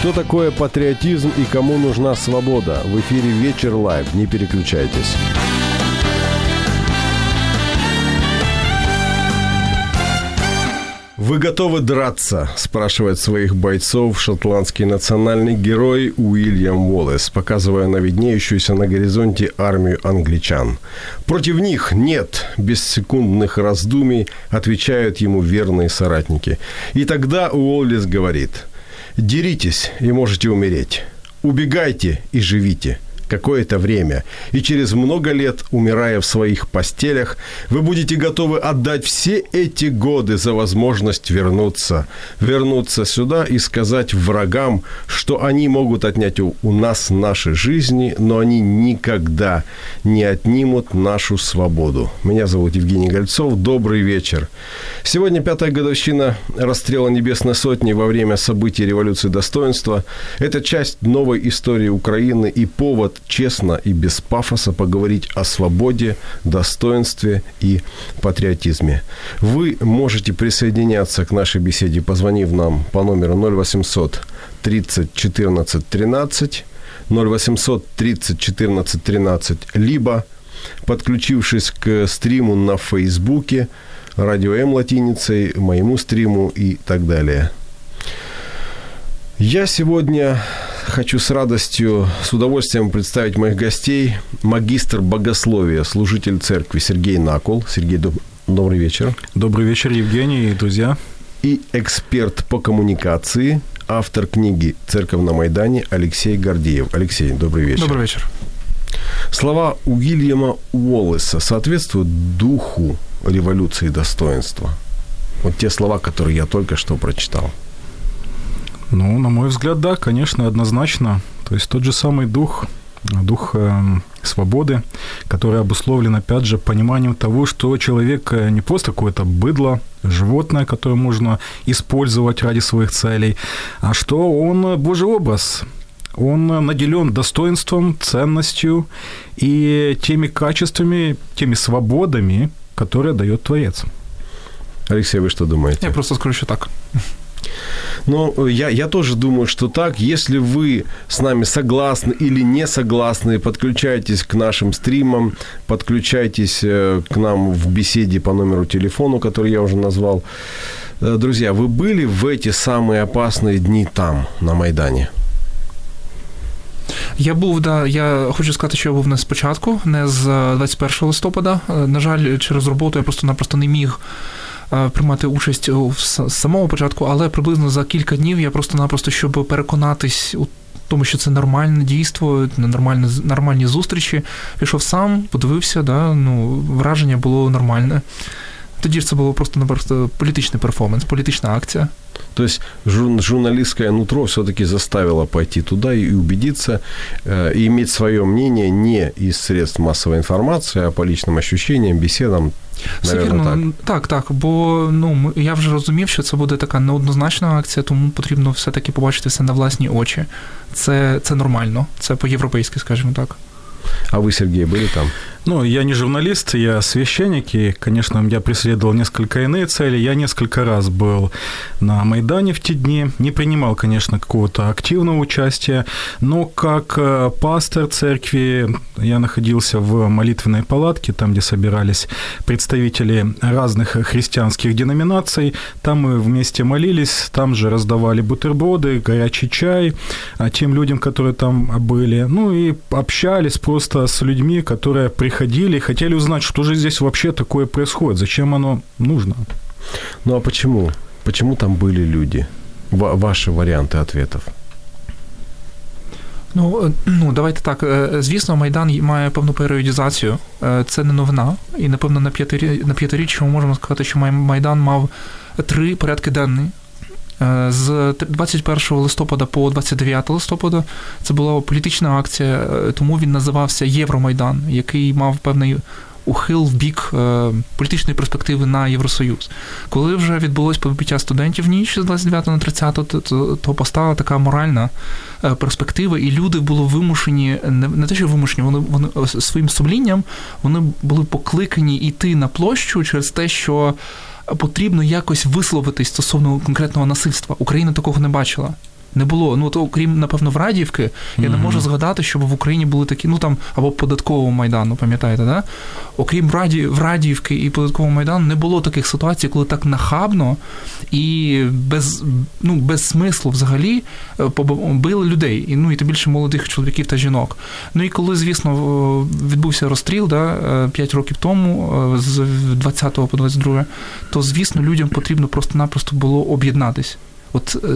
Что такое патриотизм и кому нужна свобода? В эфире «Вечер Live». Не переключайтесь. «Вы готовы драться?» – спрашивает своих бойцов шотландский национальный герой Уильям Уоллес, показывая на виднеющуюся на горизонте армию англичан. Против них нет, без секундных раздумий отвечают ему верные соратники. И тогда Уоллес говорит – Деритесь и можете умереть. Убегайте и живите какое-то время, и через много лет, умирая в своих постелях, вы будете готовы отдать все эти годы за возможность вернуться, вернуться сюда и сказать врагам, что они могут отнять у, у нас наши жизни, но они никогда не отнимут нашу свободу. Меня зовут Евгений Гольцов. Добрый вечер. Сегодня пятая годовщина расстрела Небесной Сотни во время событий революции достоинства. Это часть новой истории Украины и повод честно и без пафоса поговорить о свободе, достоинстве и патриотизме. Вы можете присоединяться к нашей беседе, позвонив нам по номеру 0800 30 14 13, 0800 30 14 13, либо подключившись к стриму на Фейсбуке, Радио М латиницей, моему стриму и так далее. Я сегодня хочу с радостью, с удовольствием представить моих гостей. Магистр богословия, служитель церкви Сергей Накол. Сергей, доб... добрый вечер. Добрый вечер, Евгений и друзья. И эксперт по коммуникации, автор книги «Церковь на Майдане» Алексей Гордеев. Алексей, добрый вечер. Добрый вечер. Слова Уильяма Уоллеса соответствуют духу революции достоинства? Вот те слова, которые я только что прочитал. Ну, на мой взгляд, да, конечно, однозначно. То есть тот же самый дух, дух э, свободы, который обусловлен, опять же, пониманием того, что человек э, не просто какое-то быдло, животное, которое можно использовать ради своих целей, а что он Божий образ, он наделен достоинством, ценностью и теми качествами, теми свободами, которые дает Творец. Алексей, вы что думаете? Я просто скажу, что так. Ну, я, я тоже думаю, что так. Если вы с нами согласны или не согласны, подключайтесь к нашим стримам, подключайтесь э, к нам в беседе по номеру телефона, который я уже назвал. Э, друзья, вы были в эти самые опасные дни там, на Майдане? Я був, да, я хочу сказати, що я був не спочатку, не з 21 листопада. На жаль, через роботу я просто-напросто не міг приймати участь в самого початку, але приблизно за кілька днів я просто-напросто, щоб переконатись у тому, що це нормальне дійство, нормальні, нормальні зустрічі, пішов сам, подивився, да, ну, враження було нормальне. Тоді ж це було просто-напросто політичний перформанс, політична акція. То есть журналистское нутро все-таки заставило пойти туда и убедиться, э, и иметь свое мнение не из средств массовой информации, а по личным ощущениям, беседам. Наверное, так. так, так. Бо ну я вже розумів, що це буде така неоднозначна акція, тому потрібно все-таки побачити все на власні очі. Це, Це нормально, це по-європейськи, скажімо так. А вы, Сергей, были там? Ну, я не журналист, я священник, и, конечно, я преследовал несколько иные цели. Я несколько раз был на Майдане в те дни, не принимал, конечно, какого-то активного участия, но как э, пастор церкви я находился в молитвенной палатке, там, где собирались представители разных христианских деноминаций. Там мы вместе молились, там же раздавали бутерброды, горячий чай а тем людям, которые там были. Ну и общались просто с людьми, которые приходили приходили и хотели узнать, что же здесь вообще такое происходит, зачем оно нужно. Ну а почему? Почему там были люди? Ваши варіанти ответов. Ну, ну, давайте так. Звісно, Майдан має певну періодізацію. Це не новина. І, напевно, на п'ятиріччя ми можемо сказати, що Майдан мав три порядки денні. Е, з 21 листопада по 29 листопада це була політична акція, е, тому він називався Євромайдан, який мав певний ухил в бік е, політичної перспективи на Євросоюз. Коли вже відбулось побиття студентів ніч з 29 на 30, то, то, постала така моральна перспектива, і люди були вимушені, не, не те, що вимушені, вони вони своїм сумлінням вони були покликані йти на площу через те, що потрібно якось висловитись стосовно конкретного насильства. Україна такого не бачила. Не було. Ну то окрім, напевно, в Радівки, я mm-hmm. не можу згадати, щоб в Україні були такі, ну там або податкового майдану, пам'ятаєте, да? Окрім Раді, в Радівки і податкового майдану, не було таких ситуацій, коли так нахабно і без ну, без смислу взагалі е, били людей, і ну і тим більше молодих чоловіків та жінок. Ну і коли, звісно, відбувся розстріл да, 5 е, років тому, е, з 20 по 22, то звісно людям потрібно просто-напросто було об'єднатись. От е,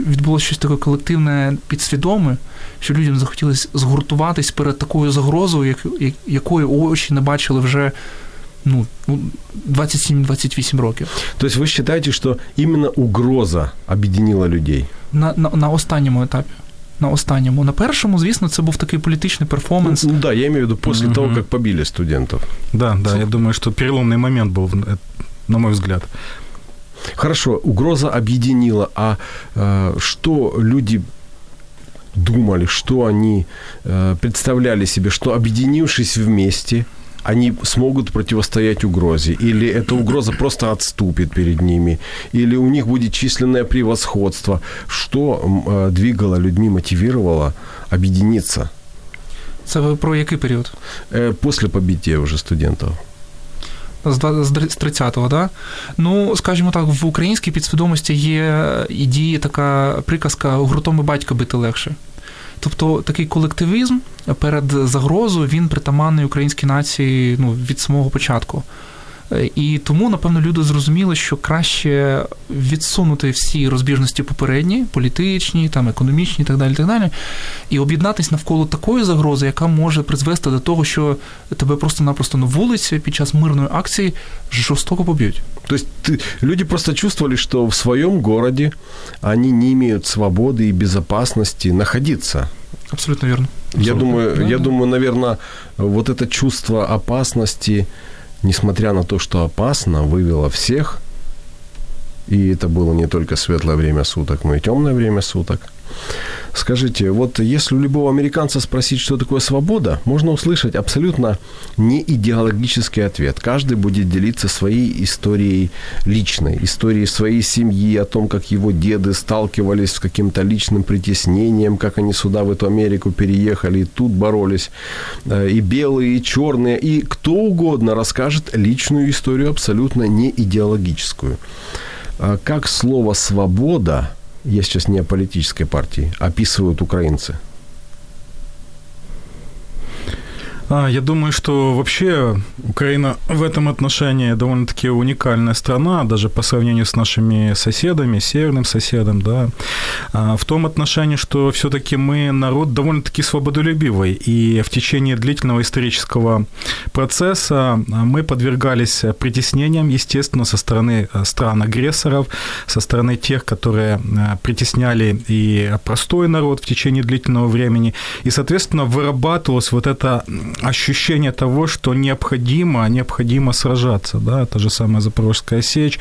відбулося щось таке колективне підсвідоме, що людям захотілося згуртуватись перед такою загрозою, як, якої очі не бачили вже ну, 27-28 років. Тобто ви вважаєте, що іменно угроза об'єднала людей? На, на, на останньому етапі. На останньому. На першому, звісно, це був такий політичний перформанс. Ну, да, я имею в виду после mm-hmm. того, как побили студентов. Да, да, я думаю, что переломный момент был, на мой взгляд. Хорошо, угроза объединила, а э, что люди думали, что они э, представляли себе, что объединившись вместе, они смогут противостоять угрозе, или эта угроза просто отступит перед ними, или у них будет численное превосходство. Что э, двигало людьми, мотивировало объединиться? Це про який період? Э, после побития уже студентов з 30-го, да? Ну, скажімо так, в українській підсвідомості є і діє така приказка гуртом і батька бити легше. Тобто такий колективізм перед загрозою він притаманний українській нації ну, від самого початку. І тому, напевно, люди зрозуміли, що краще відсунути всі розбіжності попередні, політичні, там економічні і так далі, так далі, і об'єднатись навколо такої загрози, яка може призвести до того, що тебе просто-напросто на вулиці під час мирної акції жорстоко поб'ють. То есть люди просто чувствовали, что в своем городе они не имеют свободы и безопасности находиться. Абсолютно верно. Абсолютно. Я думаю, да. я думаю, наверное, вот это чувство опасности несмотря на то, что опасно, вывела всех, и это было не только светлое время суток, но и темное время суток – Скажите, вот если у любого американца спросить, что такое свобода, можно услышать абсолютно не идеологический ответ. Каждый будет делиться своей историей личной, историей своей семьи, о том, как его деды сталкивались с каким-то личным притеснением, как они сюда, в эту Америку переехали, и тут боролись. Э, и белые, и черные, и кто угодно расскажет личную историю, абсолютно не идеологическую. А как слово «свобода» я сейчас не о политической партии, описывают украинцы? А, я думаю, что вообще Украина в этом отношении довольно-таки уникальная страна, даже по сравнению с нашими соседами, северным соседом, да, а, в том отношении, что все-таки мы народ довольно-таки свободолюбивый, и в течение длительного исторического процесса а, мы подвергались притеснениям, естественно, со стороны а, стран-агрессоров, со стороны тех, которые притесняли и простой народ в течение длительного времени, и, соответственно, вырабатывалась вот эта ощущение того, что необходимо, необходимо сражаться, да, та же самая Запорожская сечь,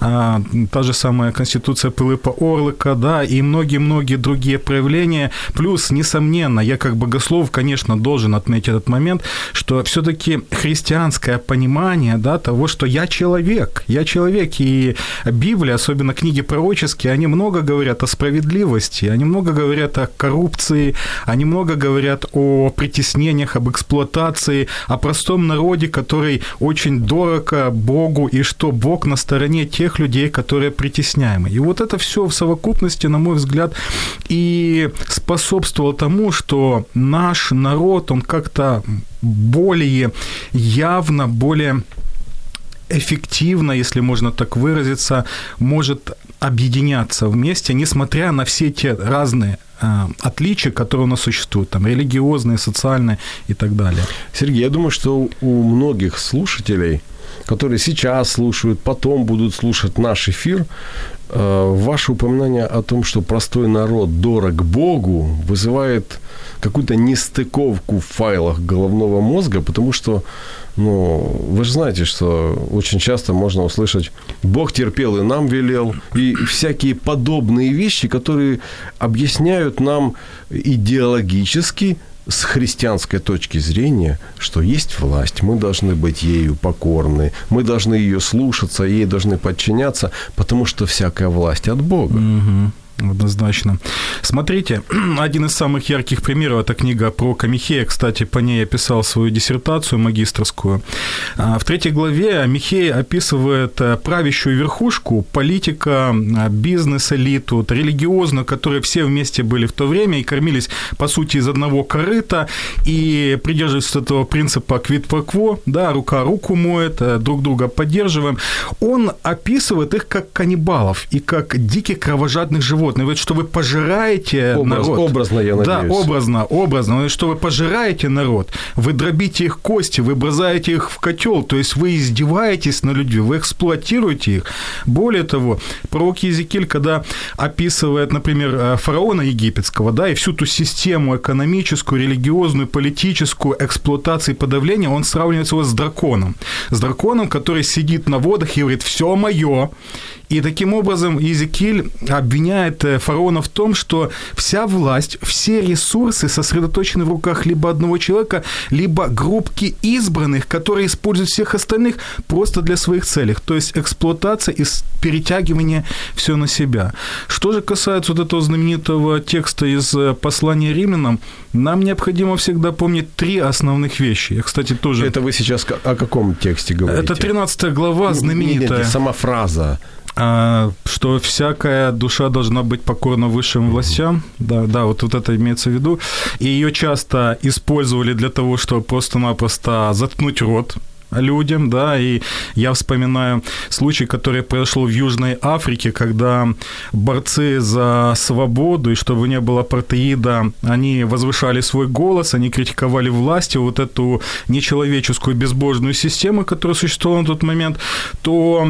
а, та же самая Конституция Пилипа Орлика, да, и многие-многие другие проявления. Плюс, несомненно, я как богослов, конечно, должен отметить этот момент, что все-таки христианское понимание, да, того, что я человек, я человек, и Библия, особенно книги пророческие, они много говорят о справедливости, они много говорят о коррупции, они много говорят о притеснениях, об эксплуатации эксплуатации, о простом народе, который очень дорого Богу, и что Бог на стороне тех людей, которые притесняемы. И вот это все в совокупности, на мой взгляд, и способствовало тому, что наш народ, он как-то более явно, более эффективно, если можно так выразиться, может объединяться вместе, несмотря на все те разные Э, отличия, которые у нас существуют, там, религиозные, социальные и так далее. Сергей, я думаю, что у многих слушателей, которые сейчас слушают, потом будут слушать наш эфир, ваше упоминание о том, что простой народ дорог Богу, вызывает какую-то нестыковку в файлах головного мозга, потому что, ну, вы же знаете, что очень часто можно услышать «Бог терпел и нам велел», и всякие подобные вещи, которые объясняют нам идеологически, с христианской точки зрения, что есть власть, мы должны быть ею покорны, мы должны ее слушаться, ей должны подчиняться, потому что всякая власть от Бога. Угу. Однозначно. Смотрите, один из самых ярких примеров – это книга про Камихея. Кстати, по ней я писал свою диссертацию магистрскую. А, в третьей главе Михей описывает э, правящую верхушку, политика, а, бизнес-элиту, религиозную, которые все вместе были в то время и кормились, по сути, из одного корыта и придерживались этого принципа квит кво, да, рука руку моет, э, друг друга поддерживаем. Он описывает их как каннибалов и как диких кровожадных животных животные, говорит, что вы пожираете Образ, народ. Образно, я надеюсь. Да, образно, образно. Он говорит, что вы пожираете народ, вы дробите их кости, вы бросаете их в котел, то есть вы издеваетесь на людьми, вы эксплуатируете их. Более того, пророк Езекиль, когда описывает, например, э, фараона египетского, да, и всю ту систему экономическую, религиозную, политическую эксплуатации и подавления, он сравнивает его с драконом. С драконом, который сидит на водах и говорит, все мое, и таким образом Иезекииль обвиняет э, фараона в том, что вся власть, все ресурсы сосредоточены в руках либо одного человека, либо группки избранных, которые используют всех остальных просто для своих целей. То есть эксплуатация и перетягивание все на себя. Что же касается вот этого знаменитого текста из э, послания римлянам, нам необходимо всегда помнить три основных вещи. Я, кстати, тоже... Это вы сейчас о каком тексте говорите? Это 13 глава знаменитая. Нет, нет, сама фраза. А, что всякая душа должна быть покорна высшим властям. Да, да, вот, вот это имеется в виду. И ее часто использовали для того, чтобы просто-напросто заткнуть рот людям, да, и я вспоминаю случай, который произошел в Южной Африке, когда борцы за свободу, и чтобы не было протеида, они возвышали свой голос, они критиковали власти, вот эту нечеловеческую безбожную систему, которая существовала на тот момент, то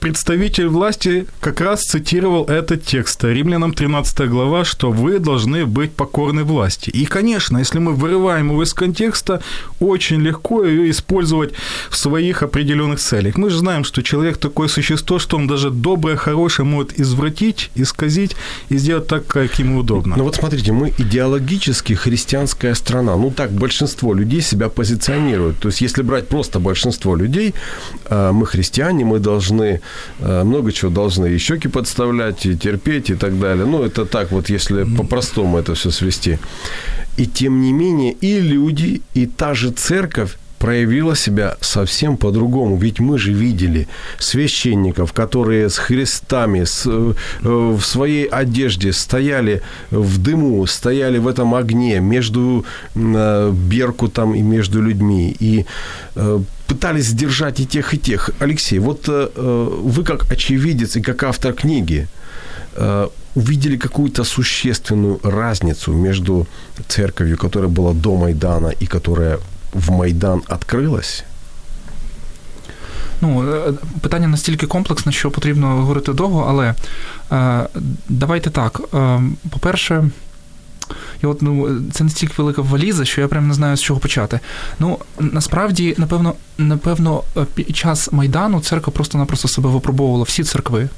представитель власти как раз цитировал этот текст, Римлянам 13 глава, что вы должны быть покорны власти. И, конечно, если мы вырываем его из контекста, очень легко ее использовать в своих определенных целях. Мы же знаем, что человек такое существо, что он даже доброе, хорошее может извратить, исказить и сделать так, как ему удобно. Ну вот смотрите, мы идеологически христианская страна. Ну так большинство людей себя позиционируют. То есть если брать просто большинство людей, э, мы христиане, мы должны э, много чего должны и щеки подставлять, и терпеть, и так далее. Ну это так вот, если по-простому это все свести. И тем не менее и люди, и та же церковь проявила себя совсем по-другому. Ведь мы же видели священников, которые с христами с, э, в своей одежде стояли в дыму, стояли в этом огне между э, Беркутом и между людьми. И э, пытались сдержать и тех, и тех. Алексей, вот вы как очевидец и как автор книги, увидели какую-то существенную разницу между церковью, которая была до Майдана и которая в Майдан відкрилась? Ну, е, питання настільки комплексне, що потрібно говорити довго, але е, давайте так. Е, по-перше, і от, ну, це настільки велика валіза, що я прям не знаю, з чого почати. Ну, насправді, напевно, напевно, е, під час Майдану церква просто-напросто себе випробовувала всі церкви.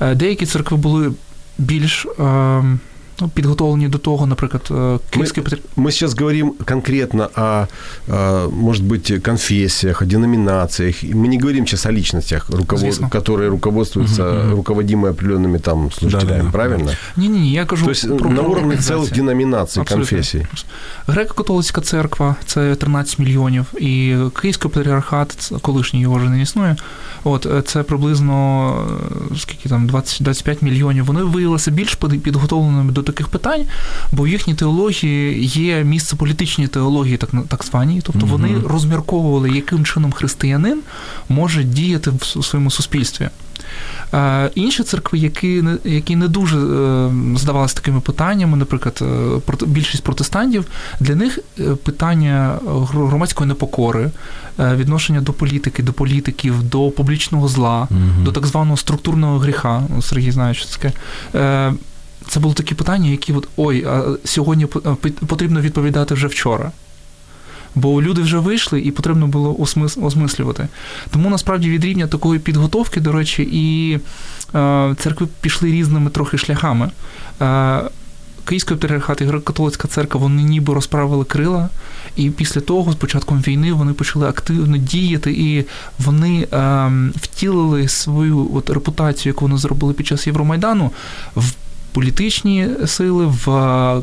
Е, деякі церкви були більш. Е, ну, підготовлені до того, наприклад, Киевский мы, мы сейчас говорим конкретно о, может быть, конфессиях, о деноминациях. Мы не говорим сейчас о личностях, руковод... которые руководствуются, угу, руководимые определенными там служителями, да, да, правильно? Ні-ні, я кажу То есть про на уровне целых деноминаций, конфессий. Греко-католицька церква – це 13 мільйонів, і Київський патріархат, колишній його вже не існує, от, це приблизно, скільки там, 20, 25 мільйонів. Вони виявилися більш підготовленими до таких питань, бо в їхній теології є місце політичної теології, так так званій. Тобто угу. вони розмірковували, яким чином християнин може діяти в своєму суспільстві. Інші церкви, які які не дуже здавалися такими питаннями, наприклад, більшість протестантів, для них питання громадської непокори, відношення до політики, до політиків, до публічного зла, mm до так званого структурного гріха. Сергій знає, що це таке це були такі питання, які от ой, а сьогодні потрібно відповідати вже вчора. Бо люди вже вийшли і потрібно було осмислювати. Тому насправді від рівня такої підготовки, до речі, і е, церкви пішли різними трохи шляхами. Е, Київський патріархат і греко-католицька церква вони ніби розправили крила, і після того, з початком війни, вони почали активно діяти, і вони е, втілили свою от репутацію, яку вони зробили під час Євромайдану, в політичні сили, в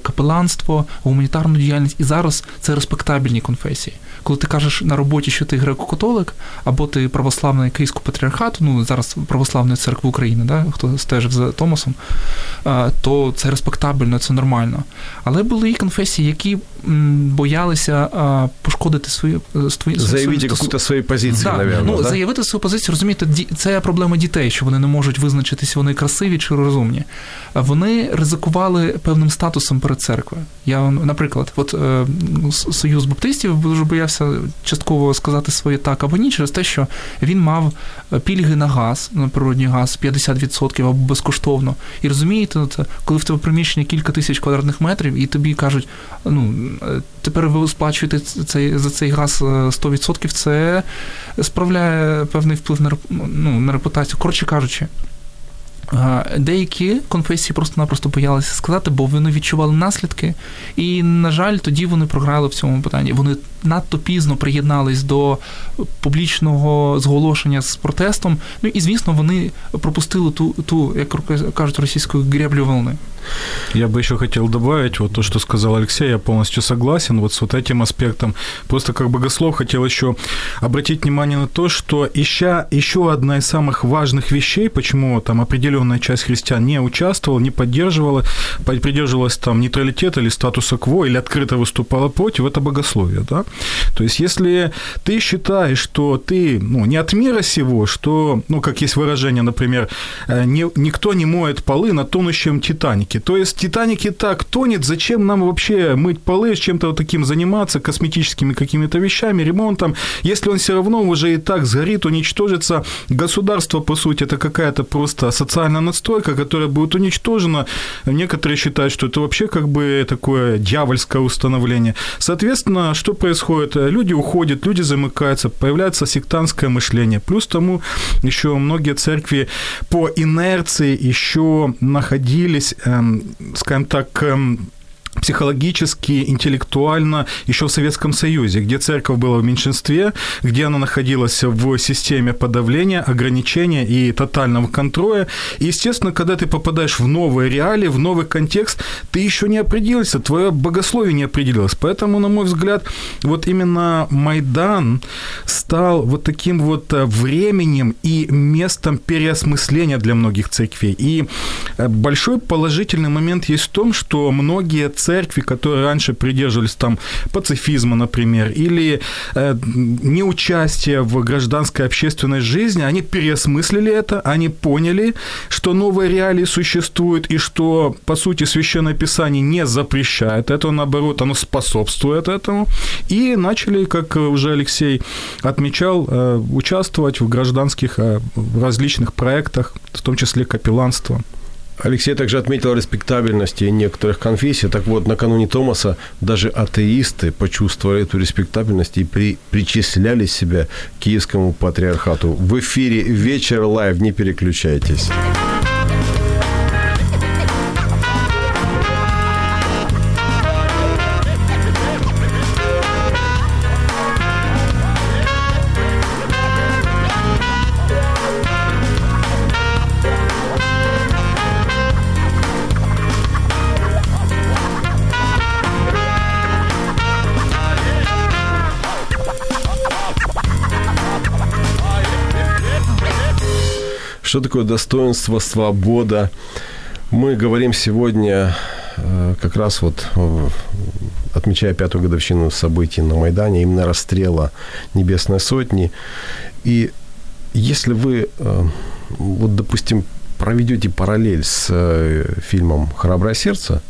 капеланство, гуманітарну діяльність. І зараз це респектабельні конфесії. Коли ти кажеш на роботі, що ти греко-католик, або ти православний Київського патріархату, ну зараз православної церкви України, да, хто стежив за Томасом, то це респектабельно, це нормально. Але були і конфесії, які боялися пошкодити свої свої заявити якусь свої позиції, да. ну, да? заявити свою позицію, розумієте, це проблема дітей, що вони не можуть визначитись, вони красиві чи розумні. Вони ризикували певним статусом перед церквою. Я, наприклад, от е, Союз Баптистів дуже боявся частково сказати своє так або ні, через те, що він мав пільги на газ, на природній газ 50% або безкоштовно. І розумієте, от, коли в тебе приміщення кілька тисяч квадратних метрів, і тобі кажуть, ну тепер ви сплачуєте цей за цей газ 100%, е, це справляє певний вплив на ну, на репутацію. Коротше кажучи. Деякі конфесії просто-напросто боялися сказати, бо вони відчували наслідки, і, на жаль, тоді вони програли в цьому питанні. Вони надто пізно приєднались до публічного зголошення з протестом. Ну і звісно, вони пропустили ту, ту як кажуть російською греблю волни. Я бы еще хотел добавить вот то, что сказал Алексей, я полностью согласен вот с вот этим аспектом. Просто как богослов хотел еще обратить внимание на то, что еще, еще одна из самых важных вещей, почему там определенная часть христиан не участвовала, не поддерживала, придерживалась там нейтралитета или статуса кво, или открыто выступала против, это богословие, да. То есть если ты считаешь, что ты ну, не от мира сего, что, ну, как есть выражение, например, э, не, никто не моет полы на тонущем Титанике, то есть Титаник и так тонет, зачем нам вообще мыть полы, чем-то вот таким заниматься, косметическими какими-то вещами, ремонтом, если он все равно уже и так сгорит, уничтожится. Государство, по сути, это какая-то просто социальная надстройка, которая будет уничтожена. Некоторые считают, что это вообще как бы такое дьявольское установление. Соответственно, что происходит? Люди уходят, люди замыкаются, появляется сектантское мышление. Плюс тому еще многие церкви по инерции еще находились эм, скажем так, эм, психологически, интеллектуально еще в Советском Союзе, где церковь была в меньшинстве, где она находилась в системе подавления, ограничения и тотального контроля. И, естественно, когда ты попадаешь в новые реалии, в новый контекст, ты еще не определился, твое богословие не определилось. Поэтому, на мой взгляд, вот именно Майдан стал вот таким вот э, временем и местом переосмысления для многих церквей. И э, большой положительный момент есть в том, что многие церкви церкви, которые раньше придерживались там пацифизма, например, или э, неучастия в гражданской общественной жизни, они переосмыслили это, они поняли, что новые реалии существуют и что, по сути, Священное Писание не запрещает этого, наоборот, оно способствует этому, и начали, как уже Алексей отмечал, э, участвовать в гражданских э, различных проектах, в том числе капелланство. Алексей также отметил респектабельности некоторых конфессий. Так вот, накануне томоса даже атеисты почувствовали эту респектабельность и при, причисляли себя к киевскому патриархату. В эфире «Вечер Live», не переключайтесь. Что такое достоинство, свобода? Мы говорим сегодня э, как раз вот э, отмечая пятую годовщину событий на Майдане, именно расстрела Небесной Сотни. И если вы э, вот, допустим, проведете параллель с фильмом «Храброе сердце»,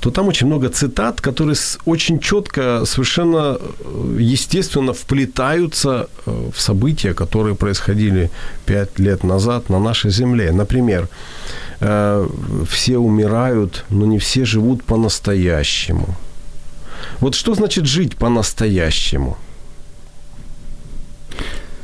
то там очень много цитат, которые очень четко, совершенно э, естественно вплетаются э, в события, которые происходили пять лет назад на нашей земле. Например, все умирают, но не все живут по-настоящему. Вот что значит жить по-настоящему?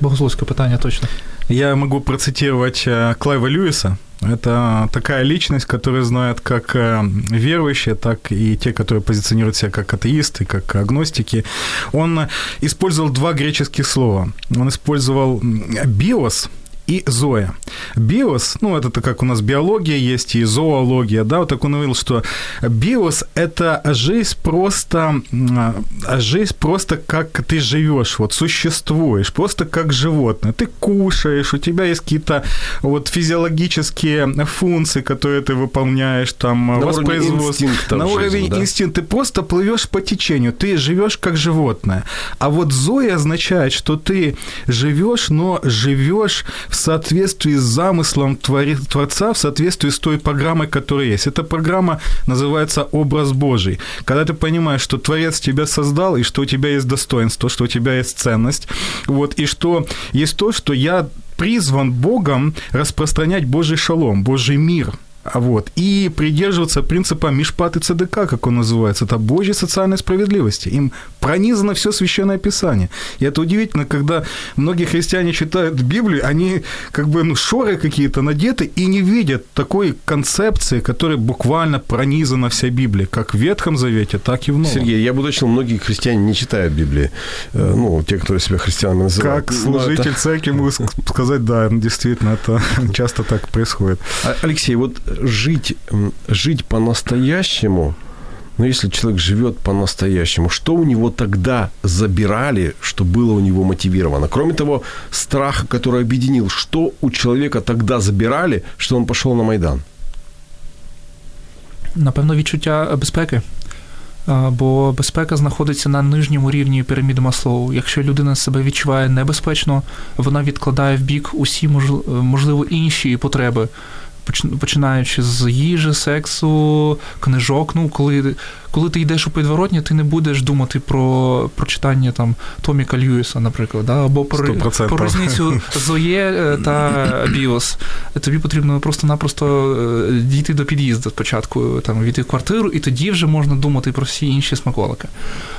Богословское питание точно. Я могу процитировать э, Клайва Льюиса. Это такая личность, которая знает как э, верующие, так и те, которые позиционируют себя как атеисты, как агностики. Он использовал два греческих слова. Он использовал биос – и Зоя. Биос, ну, это как у нас биология есть и зоология, да, вот так он говорил, что биос – это жизнь просто, жизнь просто как ты живешь, вот существуешь, просто как животное. Ты кушаешь, у тебя есть какие-то вот физиологические функции, которые ты выполняешь, там, на воспроизводство. На уровень жизни, да? инстинкта. Ты просто плывешь по течению, ты живешь как животное. А вот Зоя означает, что ты живешь, но живешь в соответствии с замыслом Творца, в соответствии с той программой, которая есть. Эта программа называется «Образ Божий». Когда ты понимаешь, что Творец тебя создал, и что у тебя есть достоинство, что у тебя есть ценность, вот, и что есть то, что я призван Богом распространять Божий шалом, Божий мир – вот, и придерживаться принципа Мишпат и ЦДК, как он называется, это Божьей социальной справедливости. Им пронизано все священное писание. И это удивительно, когда многие христиане читают Библию, они как бы ну, шоры какие-то надеты и не видят такой концепции, которая буквально пронизана вся Библия, как в Ветхом Завете, так и в Новом. Сергей, я бы уточнил, многие христиане не читают Библии. Э, ну, те, кто себя христианами называют. Как служитель это... церкви могу сказать, да, действительно, это часто так происходит. А, Алексей, вот жить, жить по-настоящему, но если человек живет по-настоящему, что у него тогда забирали, что было у него мотивировано? Кроме того, страха, который объединил, что у человека тогда забирали, что он пошел на Майдан? Напевно, відчуття безпеки. Бо безпека знаходиться на нижньому рівні піраміди Маслоу. Якщо людина себе відчуває небезпечно, вона відкладає в бік усі можливо інші потреби Починаючи з їжі, сексу, книжок. Ну, коли коли ти йдеш у підворотні, ти не будеш думати про прочитання там Томіка Льюіса, наприклад, да? або про, про різницю Зоє е, та Біос. Тобі потрібно просто-напросто е, дійти до під'їзду спочатку, там війти в квартиру, і тоді вже можна думати про всі інші смаколики.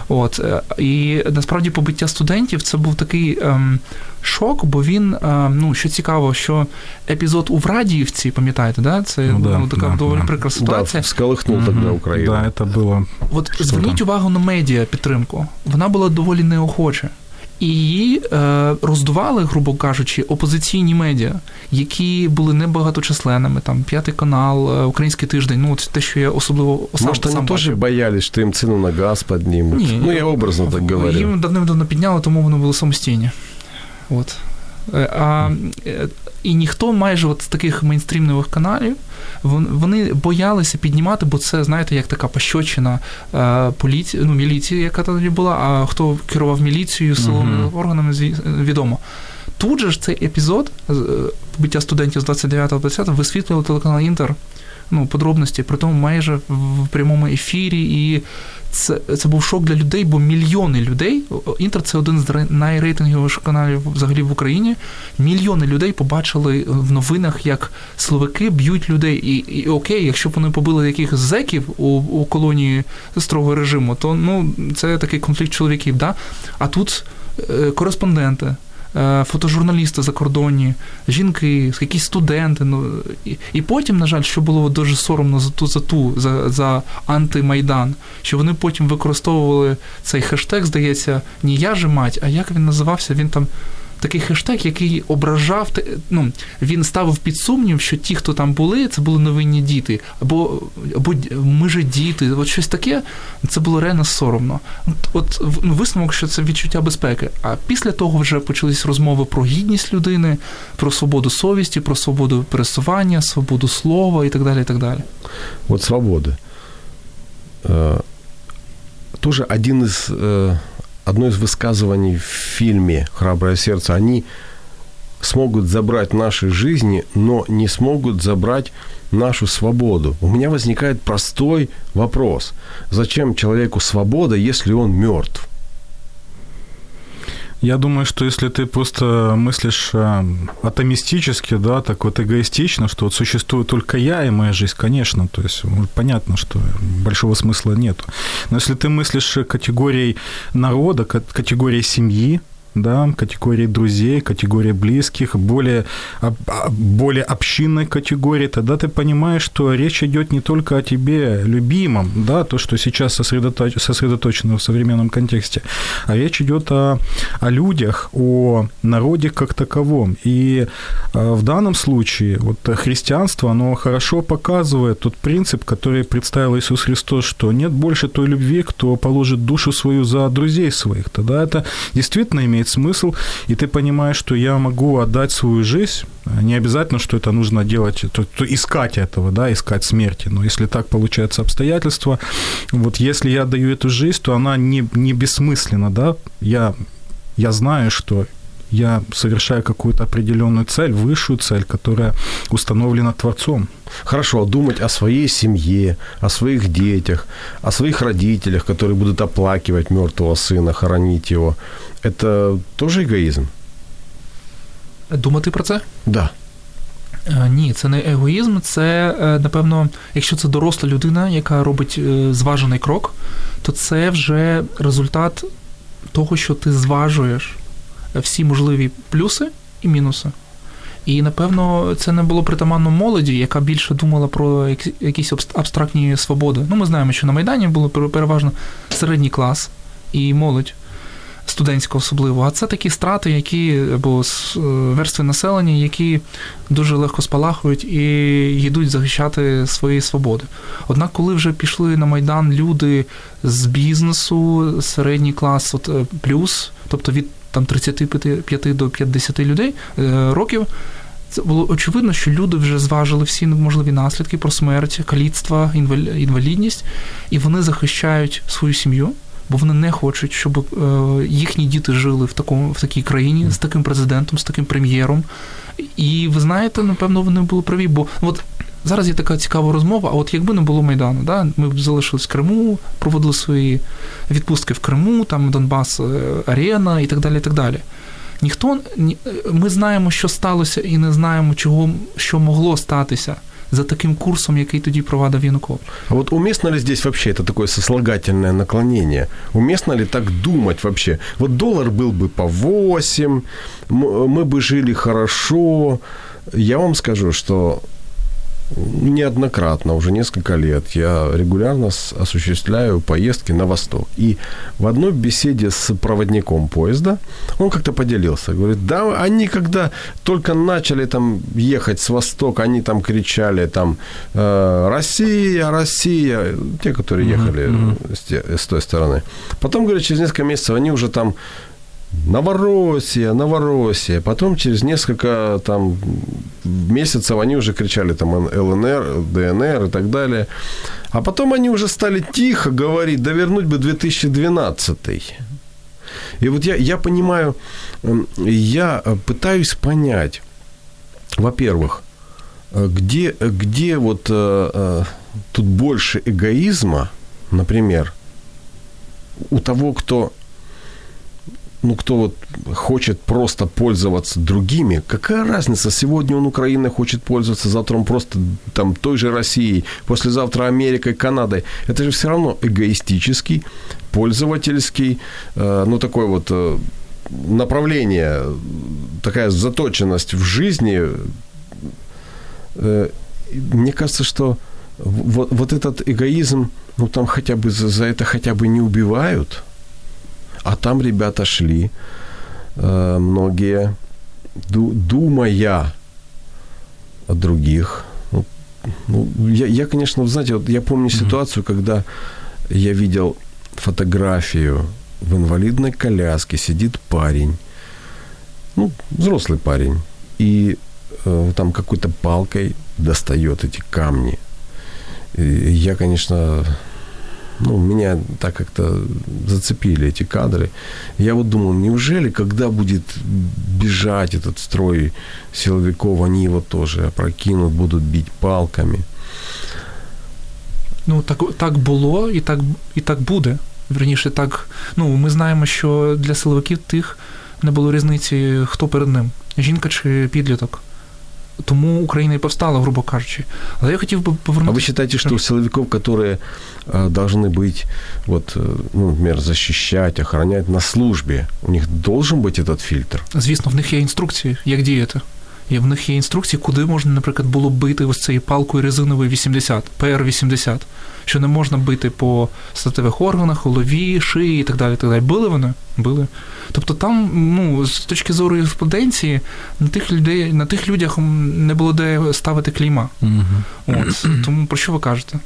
От е, і насправді побиття студентів це був такий ем, шок, бо він ну що цікаво, що епізод у Врадіївці, пам'ятаєте, да? Це ну, да, ну, така да, доволі да. прикра ситуація. Да, всколихнув mm-hmm. тоді Україну. Да, це було От Що зверніть там? увагу на медіа підтримку. Вона була доволі неохоча. І її е, роздували, грубо кажучи, опозиційні медіа, які були небагаточисленними. Там п'ятий канал, е, Український тиждень. Ну, це те, що я особливо сам, Может, сам теж боялись, що їм ціну на газ піднімуть? Ні, ну, я образно так говорю. Їм давним-давно підняли, тому вони були самостійні. От. Е, а, е, І ніхто майже от з таких мейнстрімних каналів вони боялися піднімати, бо це, знаєте, як така пощочина е, поліції, ну, міліції, яка тоді була, а хто керував міліцією, силовими uh-huh. органами, відомо. Тут же ж цей епізод побиття студентів з 29-20 висвітлював телеканал Інтер ну, подробності, при тому майже в прямому ефірі. І це це був шок для людей, бо мільйони людей. Інтер це один з найрейтинговіших каналів взагалі в Україні. Мільйони людей побачили в новинах, як словаки б'ють людей. І і окей, якщо б вони побили якихось зеків у у колонії строгого режиму, то ну це такий конфлікт чоловіків. Да? А тут е, кореспонденти. Е, фотожурналісти закордонні, жінки, якісь студенти. Ну і, і потім, на жаль, що було дуже соромно за ту за ту за, за антимайдан, що вони потім використовували цей хештег, здається, не я же мать, а як він називався? Він там такий хештег, який ображав ну, він ставив під сумнів, що ті, хто там були, це були новинні діти, або або ми же діти, от щось таке, це було реально соромно. От ну, висновок, що це відчуття безпеки. А після того вже почались розмови про гідність людини, про свободу совісті, про свободу пересування, свободу слова і так далі. і так далі. От свобода. Э, тоже один из одно из высказываний в фильме «Храброе сердце», они смогут забрать наши жизни, но не смогут забрать нашу свободу. У меня возникает простой вопрос. Зачем человеку свобода, если он мертв? Я думаю, что если ты просто мыслишь э, атомистически, да, так вот эгоистично, что вот существует только я и моя жизнь, конечно, то есть ну, понятно, что большого смысла нет. Но если ты мыслишь категорией народа, категорией семьи, да, категории друзей, категории близких, более, более общинной категории, тогда ты понимаешь, что речь идет не только о тебе, любимом, да, то, что сейчас сосредоточ, сосредоточено в современном контексте, а речь идет о, о людях, о народе как таковом. И э, в данном случае вот христианство, оно хорошо показывает тот принцип, который представил Иисус Христос, что нет больше той любви, кто положит душу свою за друзей своих. Тогда это действительно имеет имеет смысл, и ты понимаешь, что я могу отдать свою жизнь, не обязательно, что это нужно делать, то, то искать этого, да, искать смерти, но если так получается обстоятельства, вот если я даю эту жизнь, то она не, не бессмысленна, да, я, я знаю, что я совершаю какую-то определенную цель, высшую цель, которая установлена Творцом. Хорошо, думать о своей семье, о своих детях, о своих родителях, которые будут оплакивать мертвого сына, хоронить его. Это тоже егоїзм? Думати про це? Да. Е, ні, це не егоїзм, це, е, напевно, якщо це доросла людина, яка робить е, зважений крок, то це вже результат того, що ти зважуєш Всі можливі плюси і мінуси. І, напевно, це не було притаманно молоді, яка більше думала про якісь абстрактні свободи. Ну, ми знаємо, що на Майдані було переважно середній клас і молодь студентська особливо. А це такі страти, які або е, верстви населення, які дуже легко спалахують і йдуть захищати свої свободи. Однак, коли вже пішли на Майдан люди з бізнесу, середній клас, от е, плюс, тобто від там 35 до 50 людей е, років. Це було очевидно, що люди вже зважили всі можливі наслідки про смерть, каліцтва, інвалідність, і вони захищають свою сім'ю, бо вони не хочуть, щоб е, їхні діти жили в такому в такій країні з таким президентом, з таким прем'єром. І ви знаєте, напевно, вони були праві, бо от. Зараз є така цікава розмова. А от якби не було Майдану, да, ми б залишились в Криму, проводили свої відпустки в Криму, там Донбас, е, Арена і так далі. і так далі. Ніхто ми знаємо, що сталося, і не знаємо, чого що могло статися за таким курсом, який тоді провадив Янукович. А вот уместно ли здесь вообще это такое сослагательное наклонение? Уместно ли так думать вообще? Вот доллар был бы по 8, мы бы жили хорошо. Я вам скажу, что неоднократно, уже несколько лет, я регулярно осуществляю поездки на восток. И в одной беседе с проводником поезда он как-то поделился. Говорит, да, они когда только начали там ехать с востока, они там кричали там э, «Россия, Россия!» Те, которые ехали mm-hmm. с, с той стороны. Потом, говорит, через несколько месяцев они уже там Новороссия, Новороссия. Потом через несколько там месяцев они уже кричали там ЛНР, ДНР и так далее. А потом они уже стали тихо говорить, да бы 2012. И вот я, я понимаю, я пытаюсь понять, во-первых, где, где вот э, тут больше эгоизма, например, у того, кто ну, кто вот хочет просто пользоваться другими, какая разница, сегодня он Украиной хочет пользоваться, завтра он просто там той же Россией, послезавтра Америкой, Канадой. Это же все равно эгоистический, пользовательский, э, ну, такой вот э, направление, такая заточенность в жизни. Э, мне кажется, что вот, вот этот эгоизм, ну, там хотя бы за, за это хотя бы не убивают – а там ребята шли, э, многие, думая о других. Ну, ну, я, я, конечно, знаете, вот я помню mm-hmm. ситуацию, когда я видел фотографию в инвалидной коляске, сидит парень, ну, взрослый парень, и э, там какой-то палкой достает эти камни. И я, конечно, ну, меня так как-то зацепили эти кадры. Я вот думал, неужели, когда будет бежать этот строй силовиков, они его тоже опрокинут, будут бить палками? Ну, так, так було і так, і так буде. Верніше, так, ну, ми знаємо, що для силовиків тих не було різниці, хто перед ним, жінка чи підліток. Тому Україна і повстала, грубо кажучи. Але я хотів би повернутися. А ви вважаєте, що силовиків, які э, должны быть, вот, э, ну, например, защищать, охранять на службі, у них должен бути этот фільтр? Звісно, в них є інструкції, як діяти. І в них є інструкції, куди можна, наприклад, було бити ось цією палкою резиновою 80, ПР-80, що не можна бити по статевих органах, голові, шиї і так далі. так далі. Били вони? Били. Тобто там, ну, з точки зору юриспруденції, на тих людей, на тих людях не було де ставити кліма. Угу. От. Тому про що ви кажете?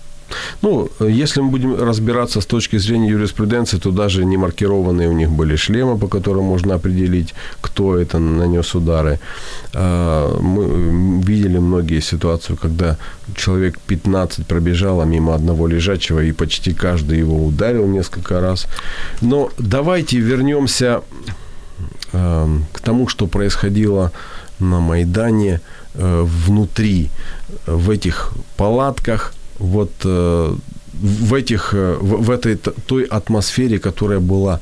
Ну, если мы будем разбираться с точки зрения юриспруденции, то даже не маркированные у них были шлемы, по которым можно определить, кто это нанес удары. А, Мы видели многие ситуации, когда человек 15 пробежало мимо одного лежачего, и почти каждый его ударил несколько раз. Но давайте вернемся э, к тому, что происходило на Майдане э, внутри, в этих палатках, вот э, в этих, э, в, этой той атмосфере, которая была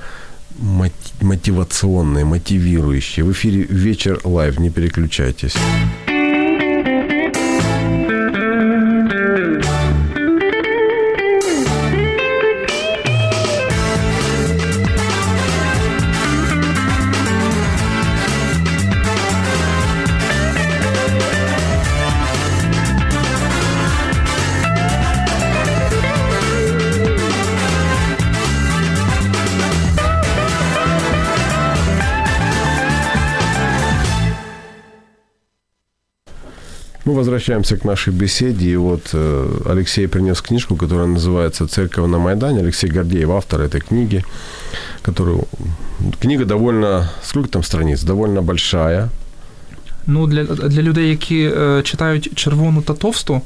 мот- мотивационной, мотивирующей. В эфире «Вечер Live», не переключайтесь. возвращаемся к нашей беседе. И вот э, Алексей принес книжку, которая называется «Церковь на Майдане». Алексей Гордеев, автор этой книги, которую... Книга довольно... Сколько там страниц? Довольно большая. Ну, для, для людей, які е, читають червону та товсту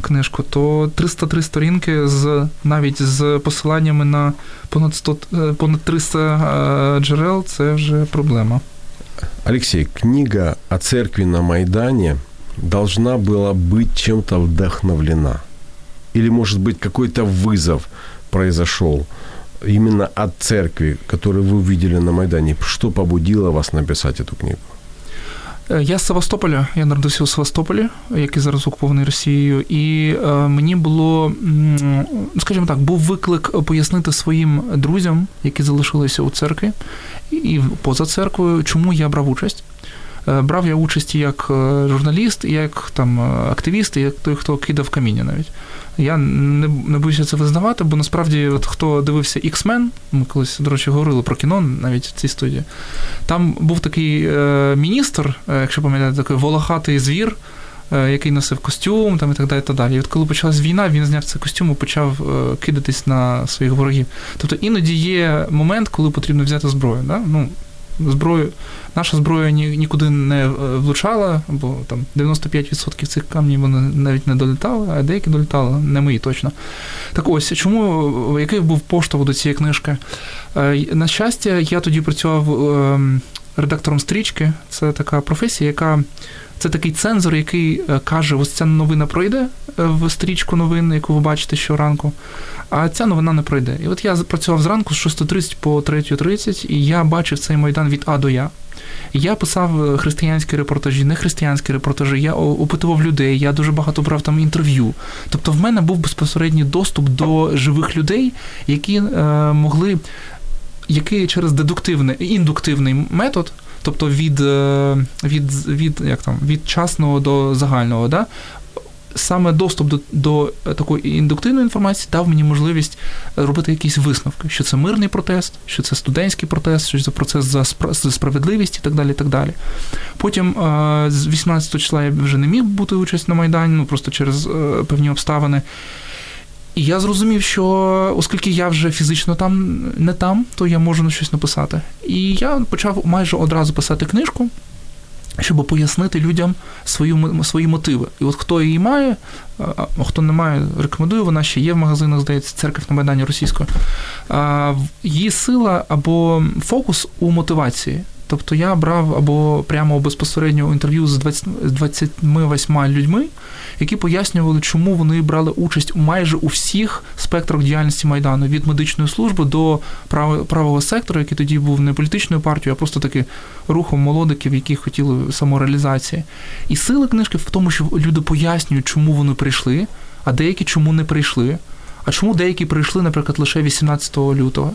книжку, то 303 сторінки з навіть з посиланнями на понад 100, е, понад 300 е, джерел це вже проблема. Алексей, книга о церкви на Майдане должна была быть чем-то вдохновлена? Или, может быть, какой-то вызов произошел именно от церкви, которую вы увидели на Майдане? Что побудило вас написать эту книгу? Е, Я з Севастополя, я народився у Севастополі, який зараз окупований Росією, і е, мені було, м, ну, скажімо так, був виклик пояснити своїм друзям, які залишилися у церкві і поза церквою, чому я брав участь. Е, Брав я участь як е, журналіст, як там е, активіст, і як той, хто кидав каміння навіть. Я не, не боюся це визнавати, бо насправді, от хто дивився X-Men, ми колись, до речі, говорили про кіно навіть в цій студії. Там був такий е, міністр, якщо пам'ятаєте, такий волохатий звір, який носив костюм там, і так далі. І, так далі. і от коли почалась війна, він зняв цей костюм і почав кидатись на своїх ворогів. Тобто іноді є момент, коли потрібно взяти зброю. Да? Ну, зброю, наша зброя ні, нікуди не е, влучала, бо там 95% цих камнів вони навіть не долітали, а деякі долітали, не мої точно. Так ось, чому, який був поштовх до цієї книжки? Е, На щастя, я тоді працював ем, редактором стрічки. Це така професія, яка. Це такий цензор, який е, каже, ось ця новина пройде е, в стрічку новин, яку ви бачите щоранку, а ця новина не пройде. І от я працював зранку з 6.30 по 3.30, і я бачив цей майдан від А до Я. Я писав е, християнські репортажі, не християнські репортажі, я опитував людей, я дуже багато брав там інтерв'ю. Тобто в мене був безпосередній доступ до живих людей, які е, могли, які через дедуктивний, індуктивний метод, тобто від, е, від, від, як там, від частного до загального, да, саме доступ до, до такої індуктивної інформації дав мені можливість робити якісь висновки, що це мирний протест, що це студентський протест, що це процес за, за справедливість і так далі. І так далі. Потім е, з 18 числа я вже не міг бути участь на Майдані, ну просто через е, певні обставини. І я зрозумів, що оскільки я вже фізично там не там, то я можу на щось написати. І я почав майже одразу писати книжку. щоб пояснити людям свою, свої мотиви. І от хто її має, а хто не має, рекомендую, вона ще є в магазинах, здається, церква на Майдані російською. Її сила або фокус у мотивації. Тобто я брав або прямо безпосередньо інтерв'ю з 20, 28 людьми, які пояснювали, чому вони брали участь майже у всіх спектрах діяльності Майдану від медичної служби до правого сектора, який тоді був не політичною партією, а просто таки рухом молодиків, які хотіли самореалізації. І сила книжки в тому, що люди пояснюють, чому вони прийшли, а деякі чому не прийшли. А чому деякі прийшли, наприклад, лише 18 лютого?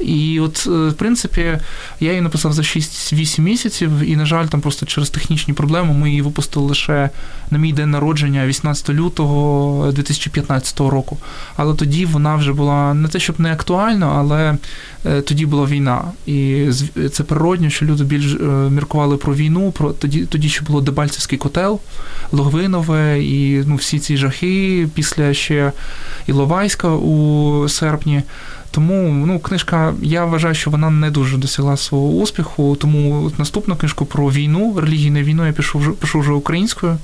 І от, е, в принципі, я її написав за 6-8 місяців, і, на жаль, там просто через технічні проблеми ми її випустили лише на мій день народження, 18 лютого 2015 року. Але тоді вона вже була не те, щоб не актуальна, але е, тоді була війна. І це природньо, що люди більш е, міркували про війну. Про тоді, тоді ще було Дебальцевський котел, Логвинове і ну, всі ці жахи після ще Іловайська у серпні. Тому ну, книжка, я вважаю, що вона не дуже досягла свого успіху. Тому наступну книжку про війну, релігійну війну я пишу вже пишу вже українською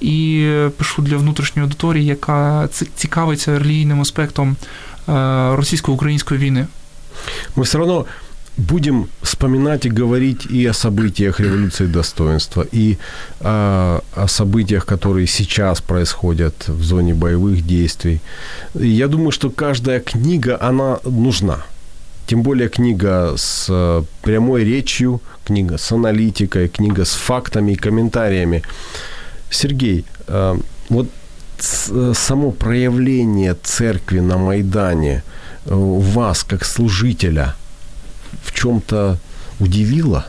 і пишу для внутрішньої аудиторії, яка цікавиться релігійним аспектом е, російсько-української війни. Ми все одно будем вспоминать и говорить и о событиях революции достоинства, и о, о событиях, которые сейчас происходят в зоне боевых действий. И я думаю, что каждая книга, она нужна. Тем более книга с э, прямой речью, книга с аналитикой, книга с фактами и комментариями. Сергей, э, вот э, само проявление церкви на Майдане вас, как служителя – в чем-то удивило?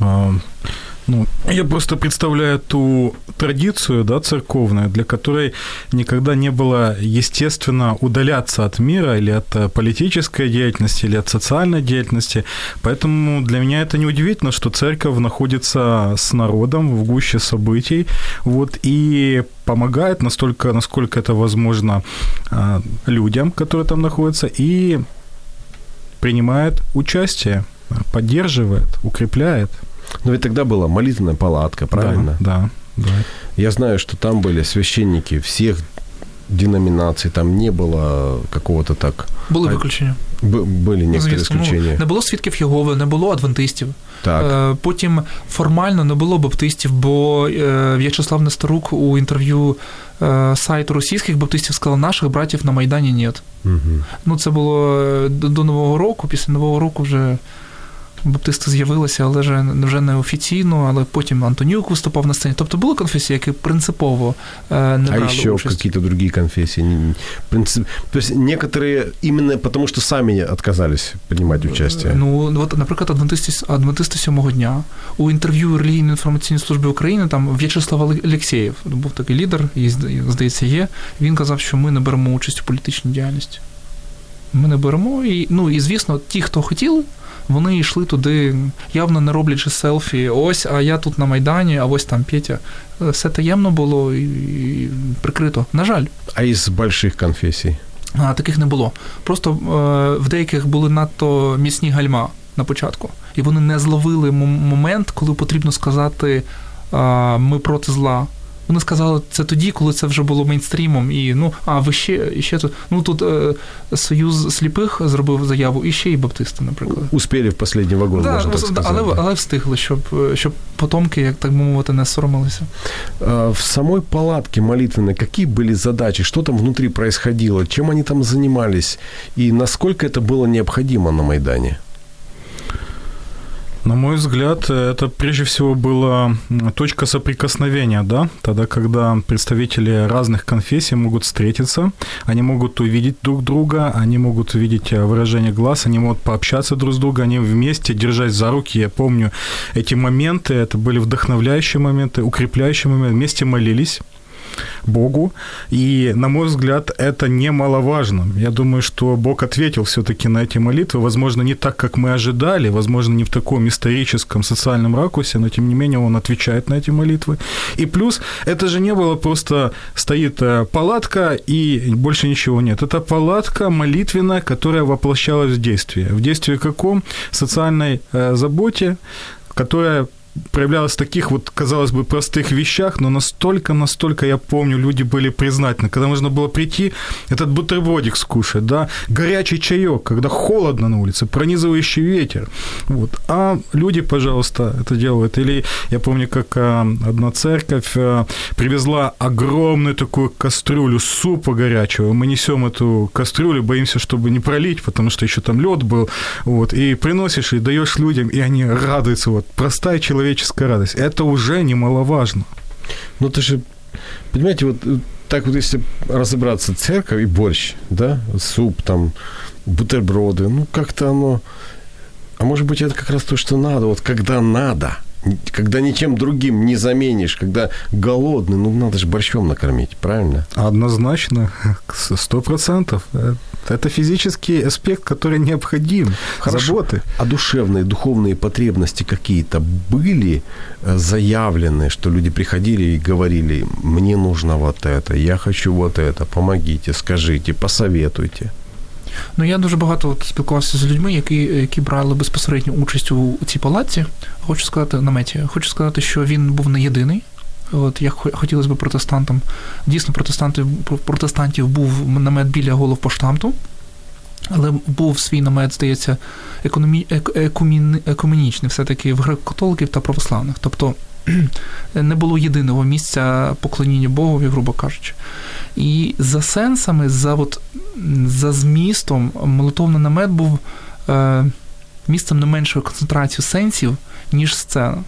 А, ну, я просто представляю ту традицию, да, церковную, для которой никогда не было естественно удаляться от мира или от э, политической деятельности, или от социальной деятельности. Поэтому для меня это не удивительно, что церковь находится с народом в гуще событий, вот, и помогает настолько, насколько это возможно а, людям, которые там находятся, и принимает участие, поддерживает, укрепляет. Но ведь тогда была молитвенная палатка, правильно? Да, да. да. Я знаю, что там были священники всех деномінацій, там не було какого-то так. Були виключення. Б- були некоторі исключення. Ну, не було свідків Єгови, не було адвентистів. Так. Е, потім формально не було баптистів, бо е, В'ячеслав Нестерук у інтерв'ю е, сайту російських баптистів сказав, наших братів на Майдані нет. Угу. Ну, це було до Нового року, після Нового року вже баптисти з'явилися, але вже, не офіційно, але потім Антонюк виступав на сцені. Тобто були конфесії, які принципово е, не брали А еще участь. какие-то другие конфессии? Принцип... То есть некоторые именно потому, что сами отказались принимать участие? Ну, от, наприклад, адвентисти, адвентисти сьомого дня у інтерв'ю релігійної інформаційної служби України там В'ячеслав Олексєєв, був такий лідер, і, здається, є. Він казав, що ми не беремо участь у політичній діяльності. Ми не беремо. І, ну, і звісно, ті, хто хотіли, вони йшли туди, явно не роблячи селфі. Ось, а я тут на Майдані, а ось там Петя. Все таємно було і прикрито. На жаль. А із больших конфесій? А, Таких не було. Просто е, в деяких були надто міцні гальма на початку. І вони не зловили момент, коли потрібно сказати е, ми проти зла. Вони сказали це тоді, коли це вже було мейнстрімом. І ну, а ви ще ще тут. Ну тут е, Союз сліпих зробив заяву, і ще й баптисти, наприклад. Успіли в останній вагон, да, можна так сказати. Але, але встигли, щоб щоб потомки, як так би мовити, не соромилися. В самой палатке молитвенной какие были задачи? Что там внутри происходило? Чем они там занимались? И насколько это было необходимо на Майдане? На мой взгляд, это прежде всего была точка соприкосновения, да, тогда, когда представители разных конфессий могут встретиться, они могут увидеть друг друга, они могут увидеть э, выражение глаз, они могут пообщаться друг с другом, они вместе, держась за руки, я помню эти моменты, это были вдохновляющие моменты, укрепляющие моменты, вместе молились, Богу. И, на мой взгляд, это немаловажно. Я думаю, что Бог ответил все-таки на эти молитвы. Возможно, не так, как мы ожидали, возможно, не в таком историческом, социальном ракурсе, но, тем не менее, Он отвечает на эти молитвы. И плюс, это же не было просто стоит э, палатка и больше ничего нет. Это палатка молитвенная, которая воплощалась в действие. В действии каком? Социальной э, заботе, которая проявлялось в таких вот, казалось бы, простых вещах, но настолько, настолько, я помню, люди были признательны, когда можно было прийти, этот бутербродик скушать, да, горячий чаек, когда холодно на улице, пронизывающий ветер, вот. А люди, пожалуйста, это делают. Или я помню, как а, одна церковь а, привезла огромную такую кастрюлю супа горячего, мы несем эту кастрюлю, боимся, чтобы не пролить, потому что еще там лед был, вот, и приносишь и даешь людям, и они радуются, вот, простая человеческая радость. Это уже немаловажно. Ну, ты же, понимаете, вот э, так вот если разобраться, церковь и борщ, да, суп там, бутерброды, ну, как-то оно... А может быть, это как раз то, что надо, вот когда надо – когда ничем другим не заменишь, когда голодный, ну надо же борщом накормить, правильно? Однозначно, сто процентов. Это физический аспект, который необходим. Хорошо. Заботы. А душевные, духовные потребности какие-то были э, заявлены, что люди приходили и говорили, мне нужно вот это, я хочу вот это, помогите, скажите, посоветуйте. Ну, я дуже багато от спілкувався з людьми, які які брали безпосередню участь у цій палаці. Хочу сказати, наметі. Хочу сказати, що він був не єдиний. От як хотілося б протестантам. Дійсно, протестантів протестантів був намет біля головпоштамту, але був свій намет, здається, економі, екумін, екуменічний, все-таки в греко-католиків та православних. Тобто не було єдиного місця поклоніння Богові, грубо кажучи. І за сенсами, за от, за змістом, молитовний намет був е, місцем не меншої концентрації сенсів, ніж сцена.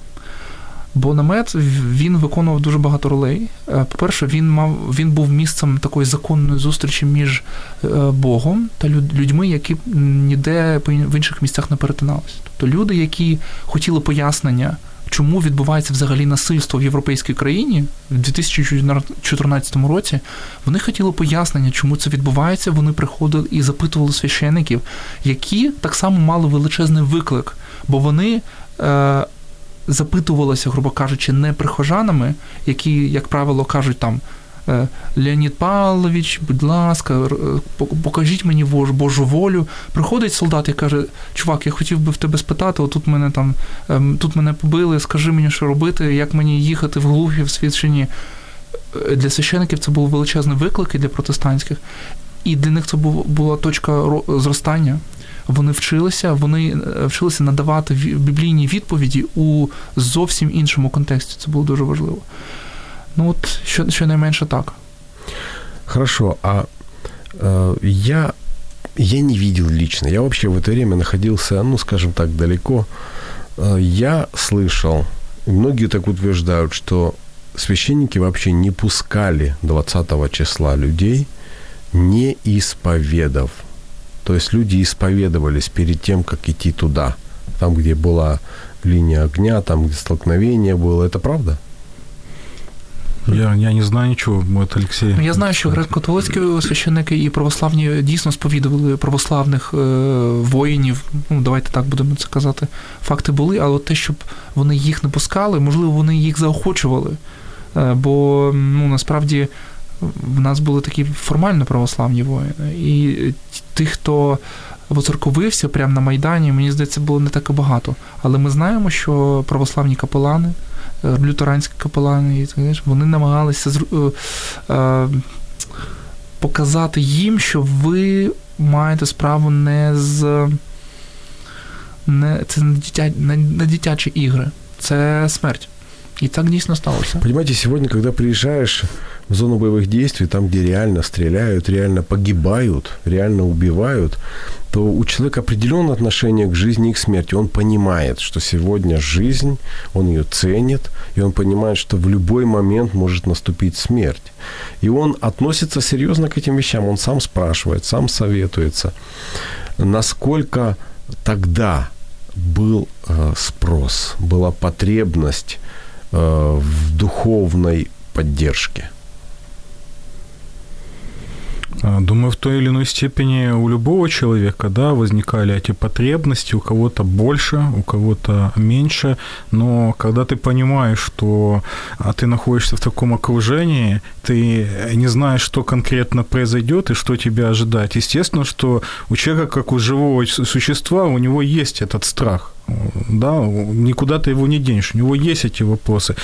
Бо намет він виконував дуже багато ролей. Е, по-перше, він мав він був місцем такої законної зустрічі між е, Богом та людьми, які ніде в інших місцях не перетиналися. Тобто люди, які хотіли пояснення чому відбувається взагалі насильство в європейській країні в 2014 році. Вони хотіли пояснення, чому це відбувається. Вони приходили і запитували священиків, які так само мали величезний виклик, бо вони. Е, Запитувалися, грубо кажучи, не прихожанами, які, як правило, кажуть там Е, Леонід Павлович, будь ласка, покажіть мені Божу волю. Приходить солдат і каже: Чувак, я хотів би в тебе спитати, отут мене там ем, тут мене побили, скажи мені, що робити, як мені їхати в глухі, в свідченні. Е, для священиків це був величезний виклик і для протестантських, і для них це була точка зростання. Вони вчилися, вони е, вчилися надавати біблійні відповіді у зовсім іншому контексті. Це було дуже важливо. Ну от що, щонайменше так. Хорошо, а э, я, я не видел лично, я вообще в это время находился, ну, скажем так, далеко. Э, я слышал, многие так утверждают, что священники вообще не пускали 20 числа людей, не исповедов. То есть люди исповедовались перед тем, как идти туда, там, где была линия огня, там, где столкновение было. Это правда? Я я не знаю нічого, от Олексій. Ну, я знаю, що греко-католицькі священники і православні дійсно сповідували православних е, воїнів. Ну, давайте так будемо це казати. Факти були, але те, щоб вони їх не пускали, можливо, вони їх заохочували. Е, бо ну, насправді в нас були такі формально православні воїни. І тих, хто воцерковився прямо на Майдані, мені здається, було не так і багато. Але ми знаємо, що православні капелани. Е, лютеранські капелани, вони намагалися е, е, показати їм, що ви маєте справу не з не, це не, дитя, не, не дитячі ігри, це смерть. И так дійсно сталося. Понимаете, сегодня, когда приезжаешь в зону боевых действий, там, где реально стреляют, реально погибают, реально убивают, то у человека определенное отношение к жизни и к смерти. Он понимает, что сегодня жизнь, он ее ценит, и он понимает, что в любой момент может наступить смерть. И он относится серьезно к этим вещам. Он сам спрашивает, сам советуется, насколько тогда был э, спрос, была потребность в духовной поддержке. А, думаю, в той или иной степени у любого человека, да, возникали эти потребности, у кого-то больше, у кого-то меньше, но когда ты понимаешь, что а, ты находишься в таком окружении, ты не знаешь, что конкретно произойдет и что тебя ожидает. Естественно, что у человека, как у живого существа, у него есть этот страх Да, никуда ты его не денешь. У него есть эти вопросы.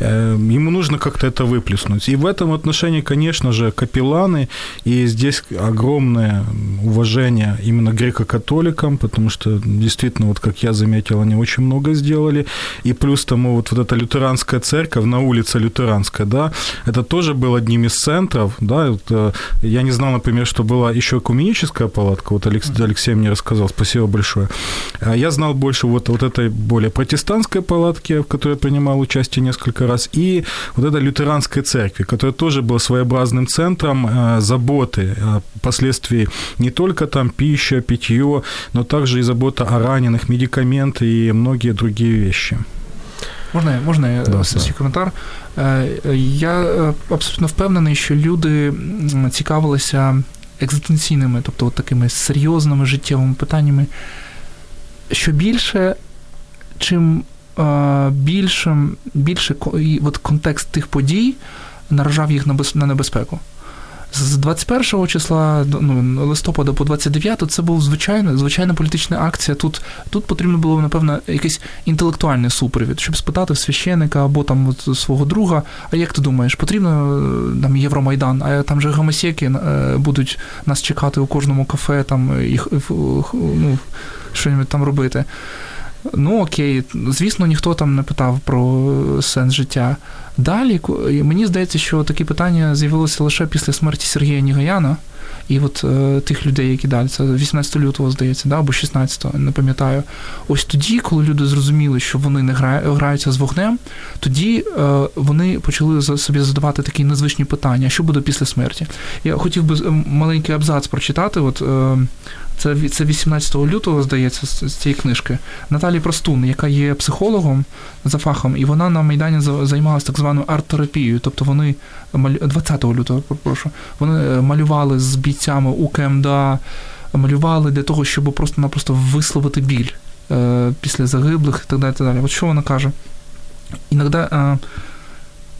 Э, ему нужно как-то это выплеснуть. И в этом отношении, конечно же, капелланы, и здесь огромное уважение именно греко-католикам, потому что действительно, вот как я заметил, они очень много сделали. И плюс тому вот, вот эта лютеранская церковь на улице Лютеранская, да, это тоже был одним из центров, да, вот, э, я не знал, например, что была еще экуменическая палатка, вот Алексей, Алексей мне рассказал, спасибо большое. А я знал больше вот, вот этой более протестантской палатки, в которой я принимал участие несколько раз, и вот этой лютеранской церкви, которая тоже была своеобразным центром э, заботы о последствии не только там пища, питье, но также и забота о раненых, медикаменты и многие другие вещи. Можна я можна я Да, свій да. коментар? Е, Я е, абсолютно впевнений, що люди м, цікавилися екзистенційними, тобто от такими серйозними життєвими питаннями. Що більше, чим е, більшим, більше ко- і от контекст тих подій наражав їх на без- на небезпеку. З 21 числа ну, листопада по 29 це був звичайна, звичайна політична акція. Тут, тут потрібно було, напевно, якийсь інтелектуальний супровід, щоб спитати священика або там от свого друга, а як ти думаєш, потрібно е, там Євромайдан, а там же гомосеки е, будуть нас чекати у кожному кафе, там і х- ф- х- ну, що-небудь там робити. Ну окей, звісно, ніхто там не питав про сенс життя. Далі мені здається, що такі питання з'явилися лише після смерті Сергія Нігаяна. І от е, тих людей, які далі, це 18 лютого, здається, да, або 16, не пам'ятаю. Ось тоді, коли люди зрозуміли, що вони не гра- граються з вогнем, тоді е, вони почали собі задавати такі незвичні питання: що буде після смерті? Я хотів би маленький абзац прочитати. От, е, це, це 18 лютого, здається, з, з цієї книжки. Наталі Простун, яка є психологом за фахом, і вона на Майдані займалася так званою арт-терапією. Тобто вони малю- 20 лютого, прошу, вони е, малювали з бійцями у КМДА, малювали для того, щоб просто-напросто висловити біль е, після загиблих і так далі. Так далі. От що вона каже? Иногда э,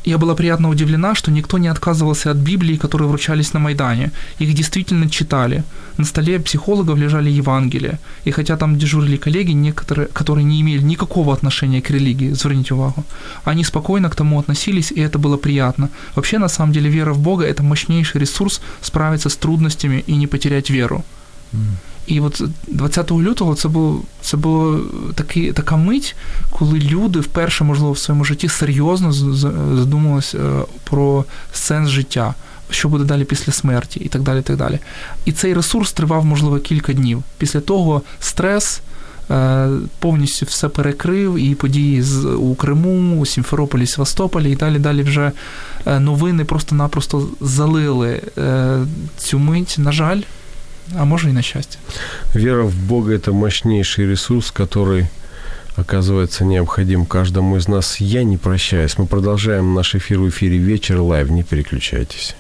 я была приятно удивлена, что никто не отказывался от Библии, которые вручались на Майдане. Их действительно читали. На столе психологов лежали Евангелия. И хотя там дежурили коллеги, некоторые, которые не имели никакого отношения к религии, зверните увагу, они спокойно к тому относились, и это было приятно. Вообще, на самом деле, вера в Бога – это мощнейший ресурс справиться с трудностями и не потерять веру. І от 20 лютого це було це було такі, така мить, коли люди вперше, можливо, в своєму житті серйозно з- з- задумувалися е, про сенс життя, що буде далі після смерті, і так далі. І так далі. І цей ресурс тривав, можливо, кілька днів. Після того стрес. е, Повністю все перекрив, і події з у Криму, у Сімферополі, Севастополі, і далі далі вже е, новини просто-напросто залили цю мить, на жаль, а може і на щастя. Вера в Бога – это мощнейший ресурс, который оказывается необходим каждому из нас. Я не прощаюсь. Мы продолжаем наш эфир в эфире «Вечер Live». Не переключайтесь.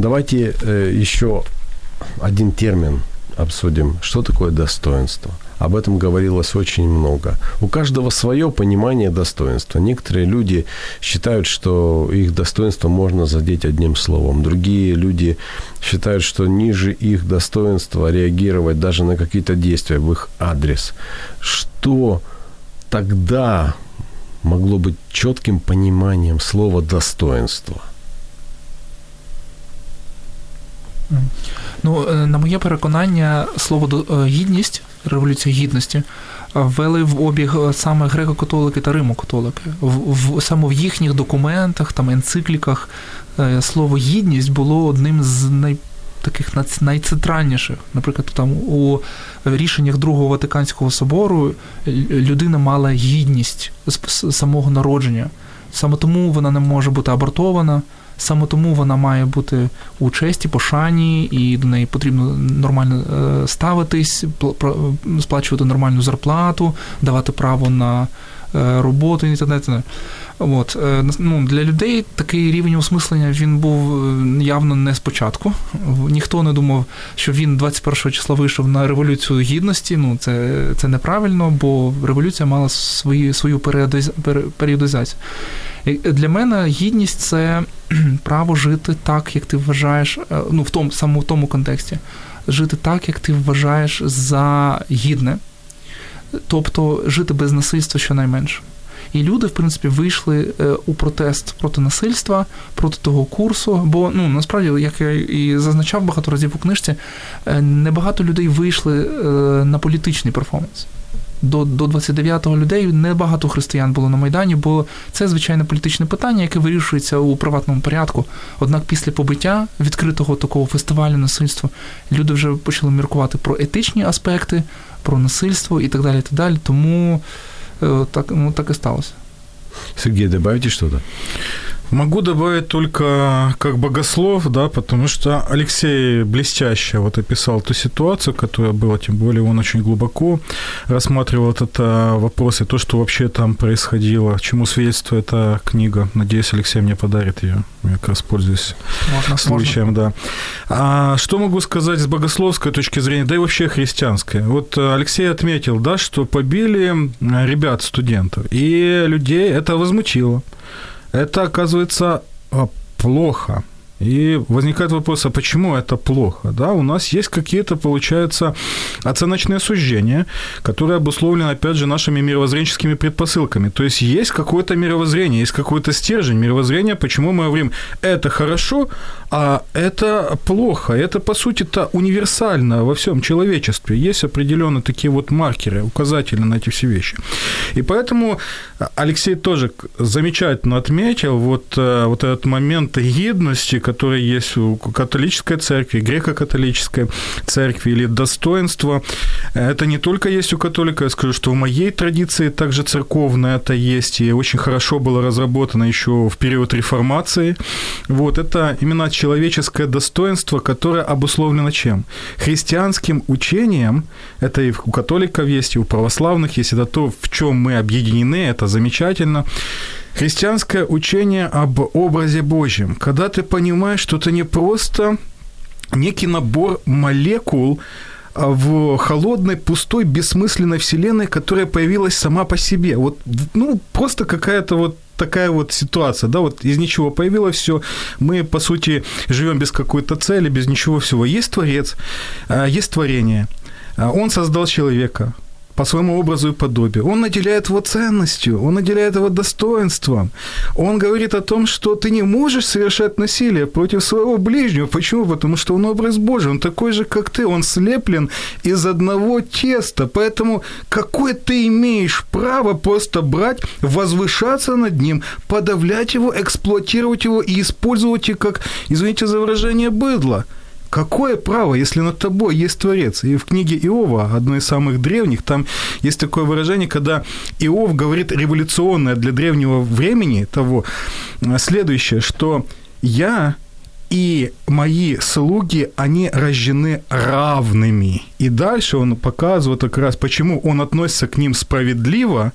Давайте э, еще один термин обсудим. Что такое достоинство? Об этом говорилось очень много. У каждого свое понимание достоинства. Некоторые люди считают, что их достоинство можно задеть одним словом. Другие люди считают, что ниже их достоинства реагировать даже на какие-то действия в их адрес. Что тогда могло быть четким пониманием слова достоинство? Ну, е, на моє переконання, слово е, гідність, революція гідності, е, ввели в обіг саме греко-католики та римо-католики. В, в, саме в їхніх документах, там, енцикліках слово гідність було одним з най, таких найцентральніших. Наприклад, там у рішеннях Другого Ватиканського собору людина мала гідність з самого народження. Саме тому вона не може бути абортована. Саме тому вона має бути у честі, пошані, і до неї потрібно нормально е, ставитись, сплачувати нормальну зарплату, давати право на е, роботу і так. От, е, ну, Для людей такий рівень осмислення він був явно не спочатку. Ніхто не думав, що він 21 числа вийшов на революцію гідності. Ну, Це це неправильно, бо революція мала свої, свою періодизацію. Для мене гідність це право жити так, як ти вважаєш, е, ну в тому саме тому контексті, жити так, як ти вважаєш за гідне, тобто жити без насильства щонайменше. І люди, в принципі, вийшли е, у протест проти насильства, проти того курсу. Бо ну насправді, як я і зазначав багато разів у книжці, е, небагато людей вийшли на політичний перформанс до до 29 людей небагато християн було на Майдані, бо це звичайне політичне питання, яке вирішується у приватному порядку. Однак після побиття відкритого такого фестивалю насильства люди вже почали міркувати про етичні аспекти, про насильство і так далі. Так далі. Тому е, так, ну, так і сталося. Сергей, добавите что-то? Могу добавить только как богослов, да, потому что Алексей блестяще вот описал ту ситуацию, которая была, тем более он очень глубоко рассматривал этот вопрос и то, что вообще там происходило, чему свидетельствует эта книга. Надеюсь, Алексей мне подарит ее. Я как раз пользуюсь можно, случаем, можно. да. А что могу сказать с богословской точки зрения, да и вообще христианской? Вот Алексей отметил, да, что побили ребят, студентов, и людей это возмутило это, оказывается, а, плохо. И возникает вопрос, а почему это плохо? Да, у нас есть какие-то, получается, оценочные суждения, которые обусловлены, опять же, нашими мировоззренческими предпосылками. То есть есть какое-то мировоззрение, есть какой-то стержень мировоззрения, почему мы говорим, это хорошо, а это плохо. Это, по сути-то, универсально во всем человечестве. Есть определенные такие вот маркеры, указатели на эти все вещи. И поэтому Алексей тоже замечательно отметил вот, э, вот этот момент гидности, которые есть у католической церкви, греко-католической церкви или достоинство. Это не только есть у католика, я скажу, что в моей традиции также церковное это есть, и очень хорошо было разработано еще в период реформации. Вот это именно человеческое достоинство, которое обусловлено чем? Христианским учением, это и у католиков есть, и у православных есть, это то, в чем мы объединены, это замечательно. Христианское учение об образе Божьем, когда ты понимаешь, что это не просто некий набор молекул, а в холодной, пустой, бессмысленной вселенной, которая появилась сама по себе. Вот, ну, просто какая-то вот такая вот ситуация, да, вот из ничего появилось все, мы, по сути, живем без какой-то цели, без ничего всего. Есть Творец, а, есть творение, а, он создал человека, по своему образу и подобию. Он наделяет его ценностью, он наделяет его достоинством. Он говорит о том, что ты не можешь совершать насилие против своего ближнего. Почему? Потому что он образ Божий, он такой же, как ты, он слеплен из одного теста. Поэтому какое ты имеешь право просто брать, возвышаться над ним, подавлять его, эксплуатировать его и использовать его как, извините за выражение, быдло? Какое право, если над тобой есть Творец? И в книге Иова, одной из самых древних, там есть такое выражение, когда Иов говорит революционное для древнего времени того э, следующее, что я и мои слуги, они рождены равными. И дальше он показывает как раз, почему он относится к ним справедливо,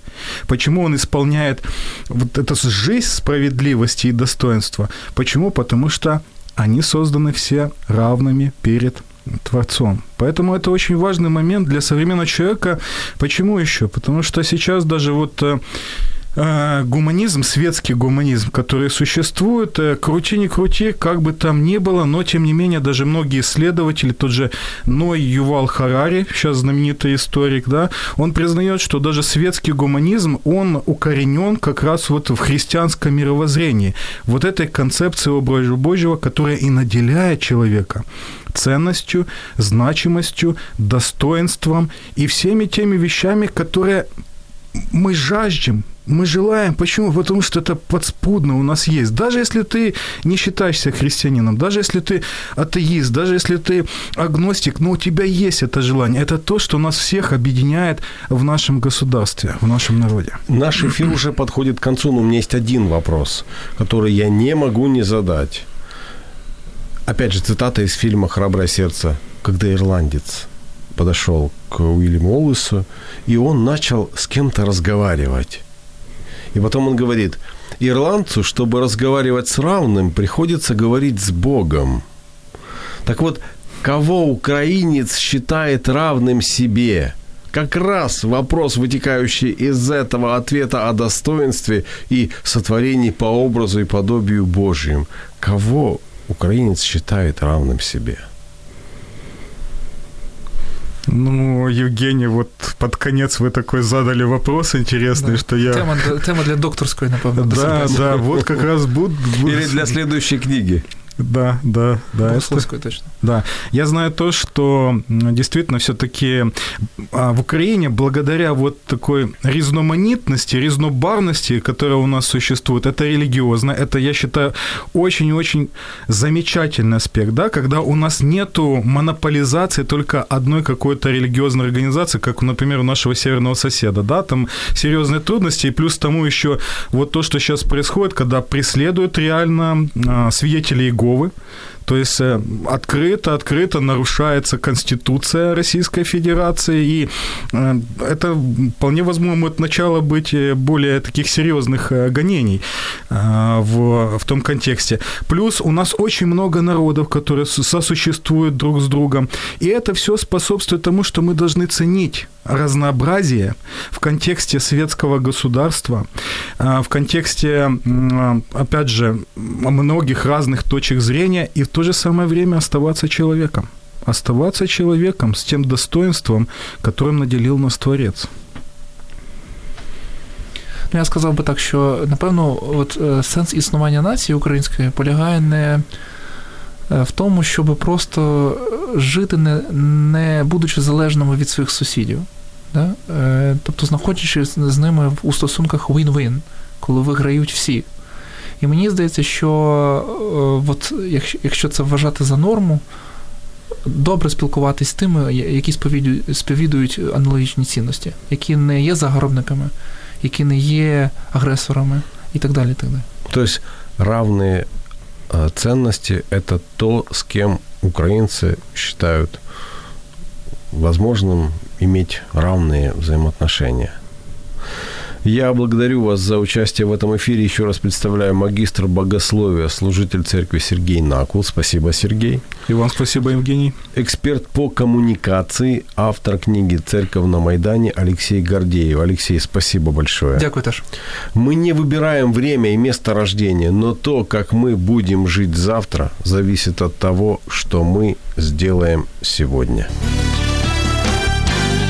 почему он исполняет вот эту жизнь справедливости и достоинства. Почему? Потому что они созданы все равными перед Творцом. Поэтому это очень важный момент для современного человека. Почему еще? Потому что сейчас даже вот э, гуманизм, светский гуманизм, который существует, э, крути не крути, как бы там ни было, но тем не менее даже многие исследователи, тот же Ной Ювал Харари, сейчас знаменитый историк, да, он признает, что даже светский гуманизм, он укоренен как раз вот в христианском мировоззрении, вот этой концепции образа Божьего, которая и наделяет человека ценностью, значимостью, достоинством и всеми теми вещами, которые мы жаждем мы желаем. Почему? Потому что это подспудно у нас есть. Даже если ты не считаешься христианином, даже если ты атеист, даже если ты агностик, но у тебя есть это желание. Это то, что нас всех объединяет в нашем государстве, в нашем народе. Наш эфир уже подходит к концу, но у меня есть один вопрос, который я не могу не задать. Опять же, цитата из фильма «Храброе сердце», когда ирландец подошел к Уильяму Уоллесу, и он начал с кем-то разговаривать. И потом он говорит, ирландцу, чтобы разговаривать с равным, приходится говорить с Богом. Так вот, кого украинец считает равным себе? Как раз вопрос, вытекающий из этого ответа о достоинстве и сотворении по образу и подобию Божьим. Кого украинец считает равным себе? Ну, Евгений, вот под конец вы такой задали вопрос интересный, да. что я... Тема, тема для докторской, напевно. Да, да, вот как раз будет... Или для следующей книги. Да, да, да. Это, точно. Да. Я знаю то, что действительно все-таки а, в Украине благодаря вот такой резноманитности, резнобарности, которая у нас существует, это религиозно, это, я считаю, очень-очень замечательный аспект, да, когда у нас нету монополизации только одной какой-то религиозной организации, как, например, у нашего северного соседа, да, там серьезные трудности, и плюс тому еще вот то, что сейчас происходит, когда преследуют реально а, свидетелей Иеговы. То есть э, открыто, открыто нарушается Конституция Российской Федерации, и э, это вполне возможно может начало быть э, более таких серьезных гонений в, в том контексте. Плюс у нас очень много народов, которые сосуществуют друг с другом, и это все способствует тому, что мы должны ценить разнообразие в контексте светского государства, в контексте, опять же, многих разных точек зрения и в то же самое время оставаться человеком. Оставаться человеком с тем достоинством, которым наделил нас Творец. Ну, я сказав би так, що напевно, от сенс існування нації української полягає не в тому, щоб просто жити, не не будучи залежними від своїх сусідів. Да? Тобто, знаходячись з ними у стосунках win-win, коли виграють всі. І мені здається, що от, якщо це вважати за норму, добре спілкуватись з тими, які сповідують аналогічні цінності, які не є загарбниками, які не є агресорами і так далі. так далі. Тобто равные ценности – это то, с кем украинцы считают возможным иметь равные взаимоотношения – я благодарю вас за участие в этом эфире. Еще раз представляю магистр богословия, служитель церкви Сергей Накул. Спасибо, Сергей. И вам спасибо, Евгений. Эксперт по коммуникации, автор книги «Церковь на Майдане» Алексей Гордеев. Алексей, спасибо большое. Дякую теж. Мы не выбираем время и место рождения, но то, как мы будем жить завтра, зависит от того, что мы сделаем сегодня.